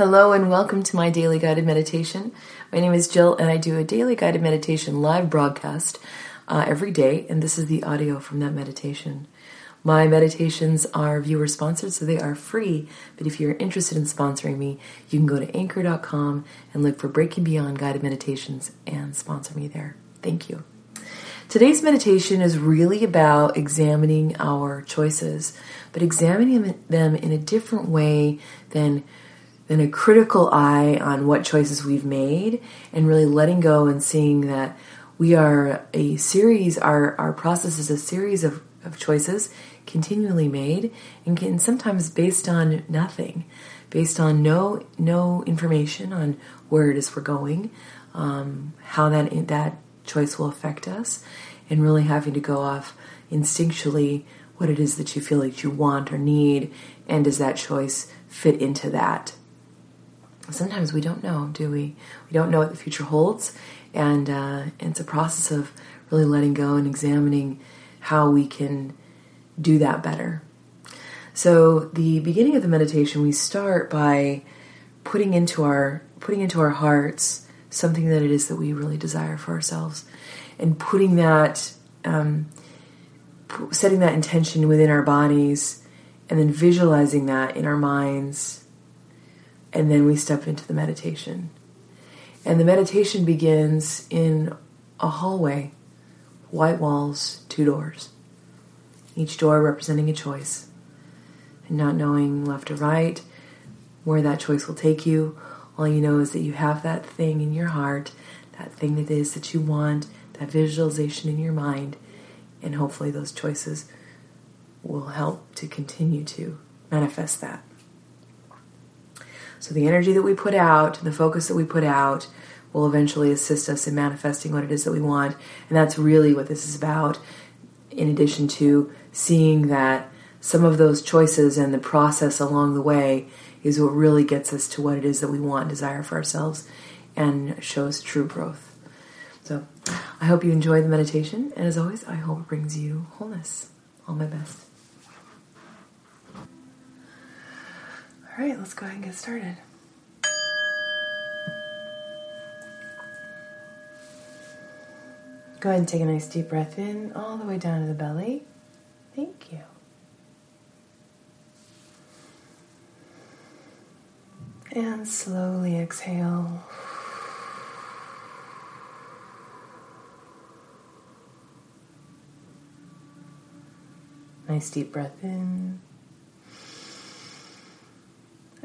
Hello and welcome to my daily guided meditation. My name is Jill and I do a daily guided meditation live broadcast uh, every day, and this is the audio from that meditation. My meditations are viewer sponsored, so they are free. But if you're interested in sponsoring me, you can go to anchor.com and look for Breaking Beyond Guided Meditations and sponsor me there. Thank you. Today's meditation is really about examining our choices, but examining them in a different way than than a critical eye on what choices we've made and really letting go and seeing that we are a series, our, our process is a series of, of choices continually made and can sometimes based on nothing, based on no, no information on where it is we're going, um, how that, that choice will affect us, and really having to go off instinctually what it is that you feel like you want or need, and does that choice fit into that? Sometimes we don't know, do we? We don't know what the future holds, and, uh, it's a process of really letting go and examining how we can do that better. So the beginning of the meditation, we start by putting into our putting into our hearts something that it is that we really desire for ourselves, and putting that, um, setting that intention within our bodies, and then visualizing that in our minds, and then we step into the meditation. And the meditation begins in a hallway, white walls, two doors, each door representing a choice. And not knowing left or right, where that choice will take you, all you know is that you have that thing in your heart, that thing that is that you want, that visualization in your mind, and hopefully those choices will help to continue to manifest that. So the energy that we put out, the focus that we put out, will eventually assist us in manifesting what it is that we want. And that's really what this is about, in addition to seeing that some of those choices and the process along the way is what really gets us to what it is that we want and desire for ourselves and shows true growth. So I hope you enjoy the meditation, and as always, I hope it brings you wholeness. All my best. All right, let's go ahead and get started. Go ahead and take a nice deep breath in all the way down to the belly. Thank you. And slowly exhale. Nice deep breath in.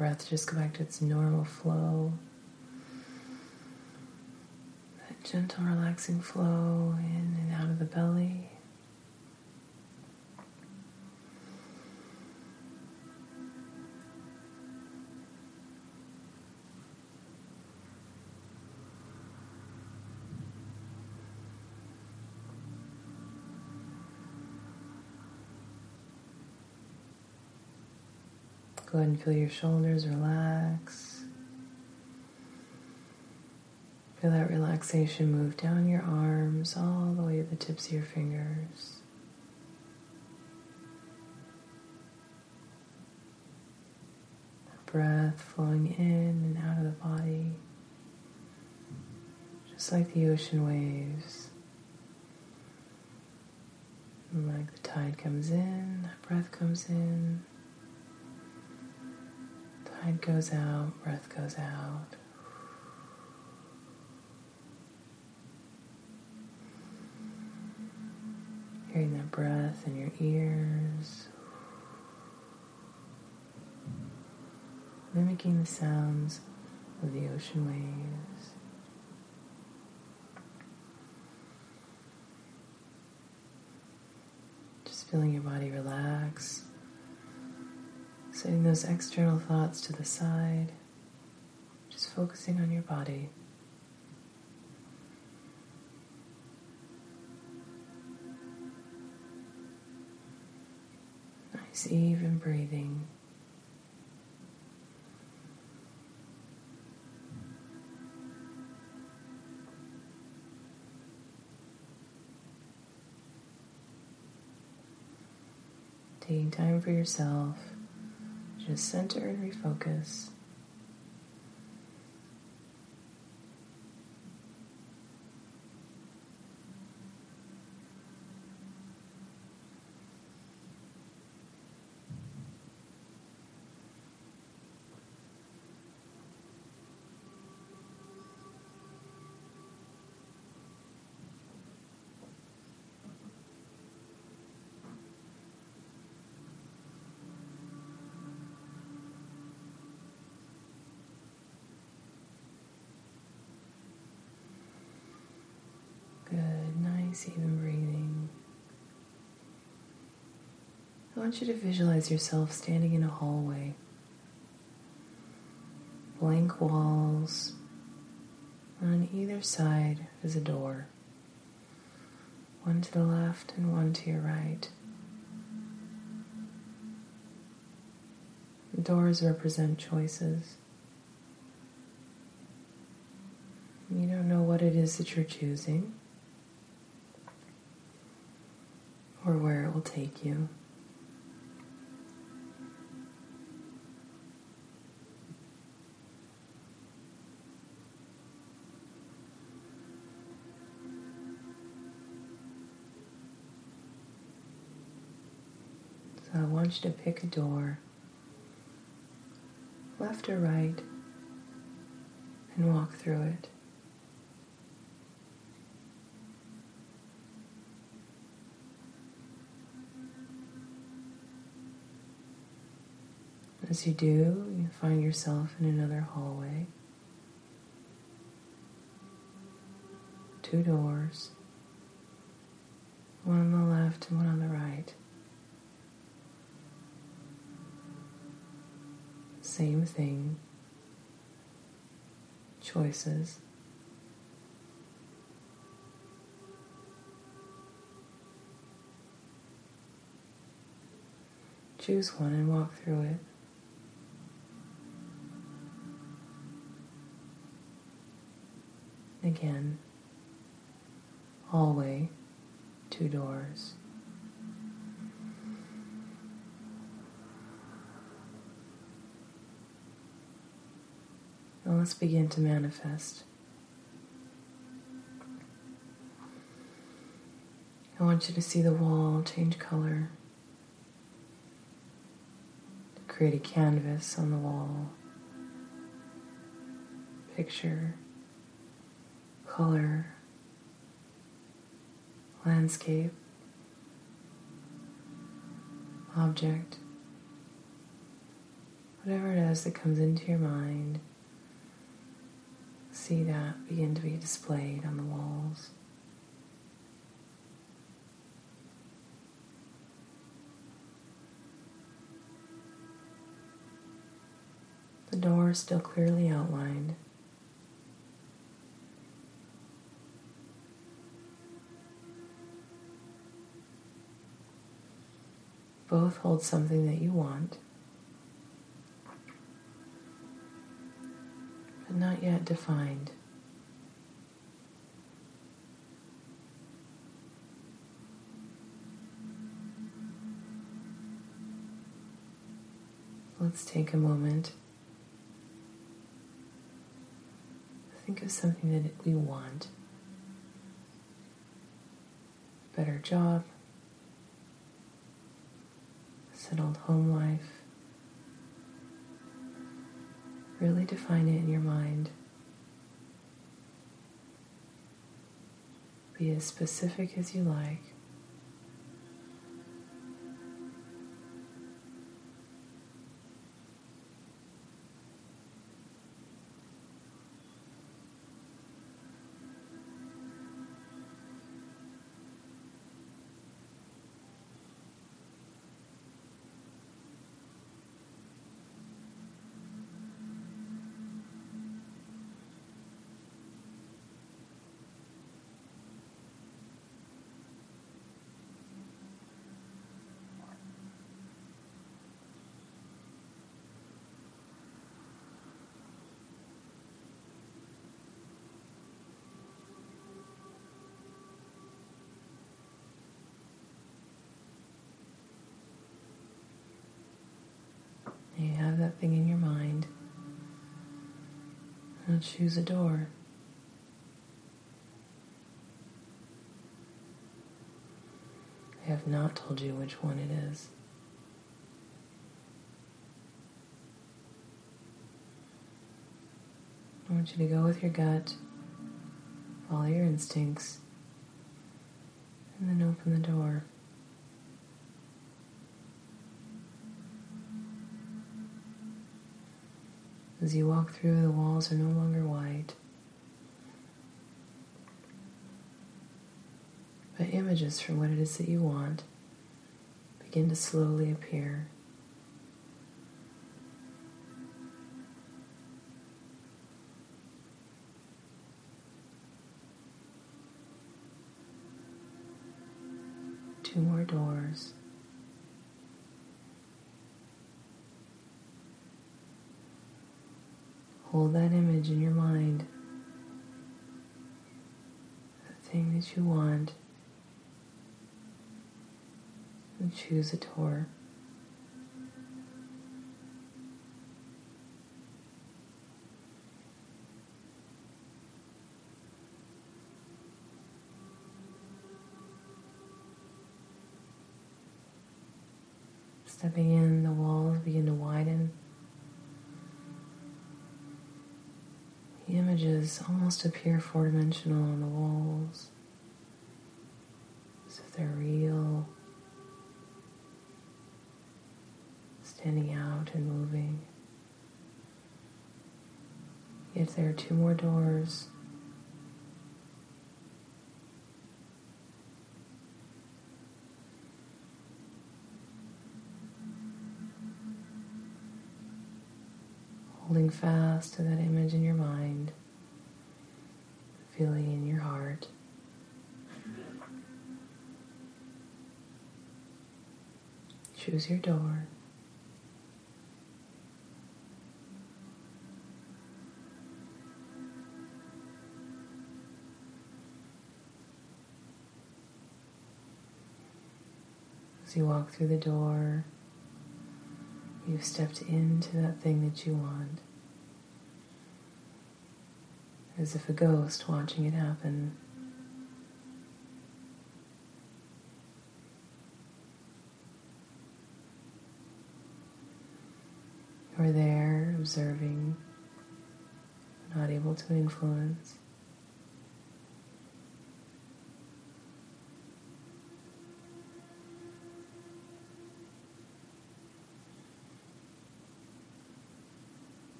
breath just go back to its normal flow. That gentle, relaxing flow in and out of the belly. Go ahead and feel your shoulders relax. Feel that relaxation move down your arms all the way to the tips of your fingers. Breath flowing in and out of the body, just like the ocean waves. And like the tide comes in, that breath comes in. Tide goes out, breath goes out. Hearing that breath in your ears. Mimicking the sounds of the ocean waves. Just feeling your body relax. Setting those external thoughts to the side. Just focusing on your body. Nice, even breathing. Taking time for yourself, just center and refocus. Even breathing. I want you to visualize yourself standing in a hallway. Blank walls. On either side is a door. One to the left and one to your right. Doors represent choices. You don't know what it is that you're choosing. or where it will take you. So I want you to pick a door, left or right, and walk through it. As you do, you find yourself in another hallway. Two doors, one on the left and one on the right. Same thing, choices. Choose one and walk through it. Again, hallway, two doors. Now let's begin to manifest. I want you to see the wall change color, create a canvas on the wall. Picture color, landscape, object, whatever it is that comes into your mind, see that begin to be displayed on the walls. The door is still clearly outlined. Both hold something that you want, but not yet defined. Let's take a moment. Think of something that we want. Better job, settled home life. Really define it in your mind. Be as specific as you like. That thing in your mind and choose a door. I have not told you which one it is. I want you to go with your gut, follow your instincts, and then open the door. As you walk through, the walls are no longer white, but images from what it is that you want begin to slowly appear. Two more doors. Hold that image in your mind. The thing that you want. And choose a door. Stepping in, the walls begin to widen. The images almost appear four dimensional on the walls, as if they're real, standing out and moving. Yet there are two more doors. Holding fast to that image in your mind, feeling in your heart. Choose your door. As you walk through the door, You've stepped into that thing that you want. As if a ghost watching it happen. You're there observing, not able to influence.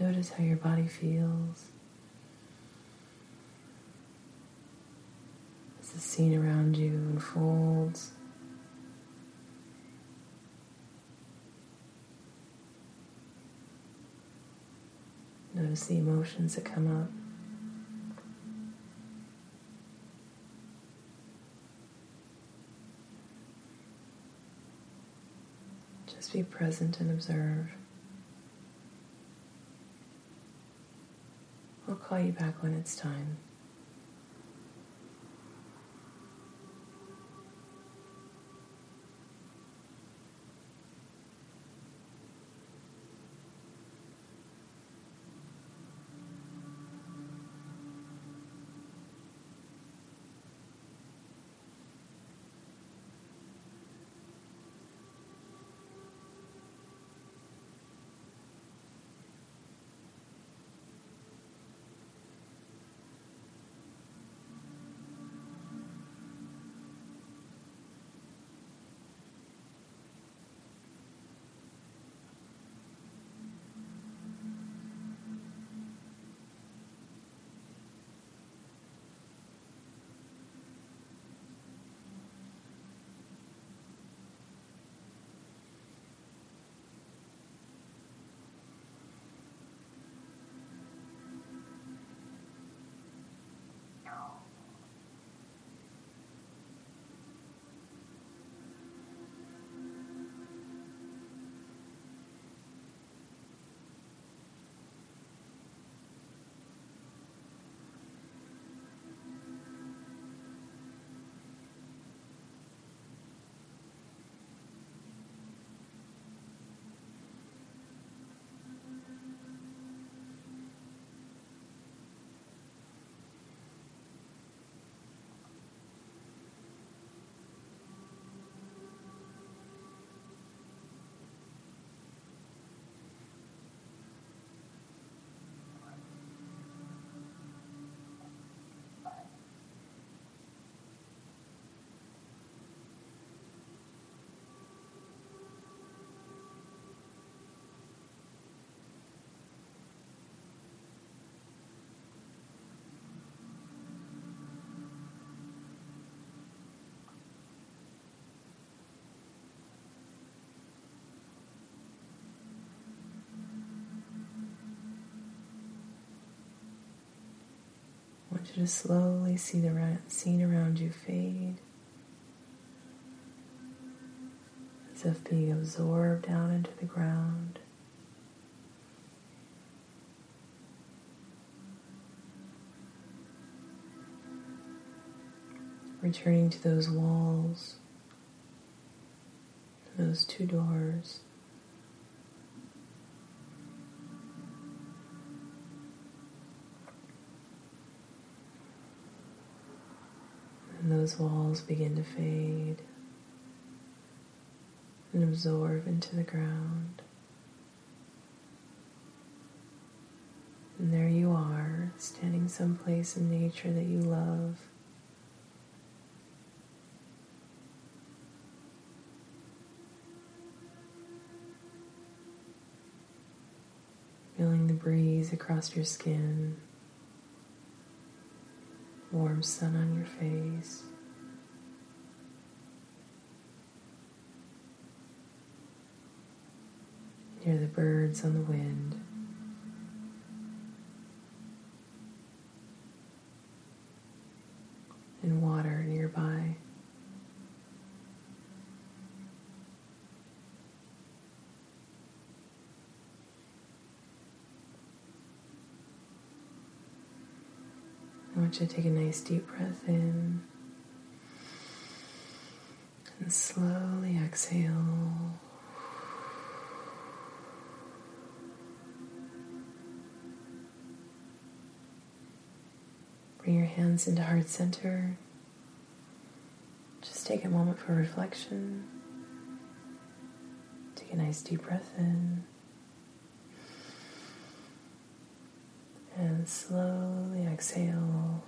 Notice how your body feels. As the scene around you unfolds. Notice the emotions that come up. Just be present and observe. Call you back when it's time. To slowly see the scene around you fade. As if being absorbed down into the ground. Returning to those walls, those two doors. And those walls begin to fade and absorb into the ground. And there you are, standing someplace in nature that you love. Feeling the breeze across your skin warm sun on your face. Hear the birds on the wind. And water nearby. I want you to take a nice deep breath in and slowly exhale. Bring your hands into heart center. Just take a moment for reflection. Take a nice deep breath in. And slowly exhale.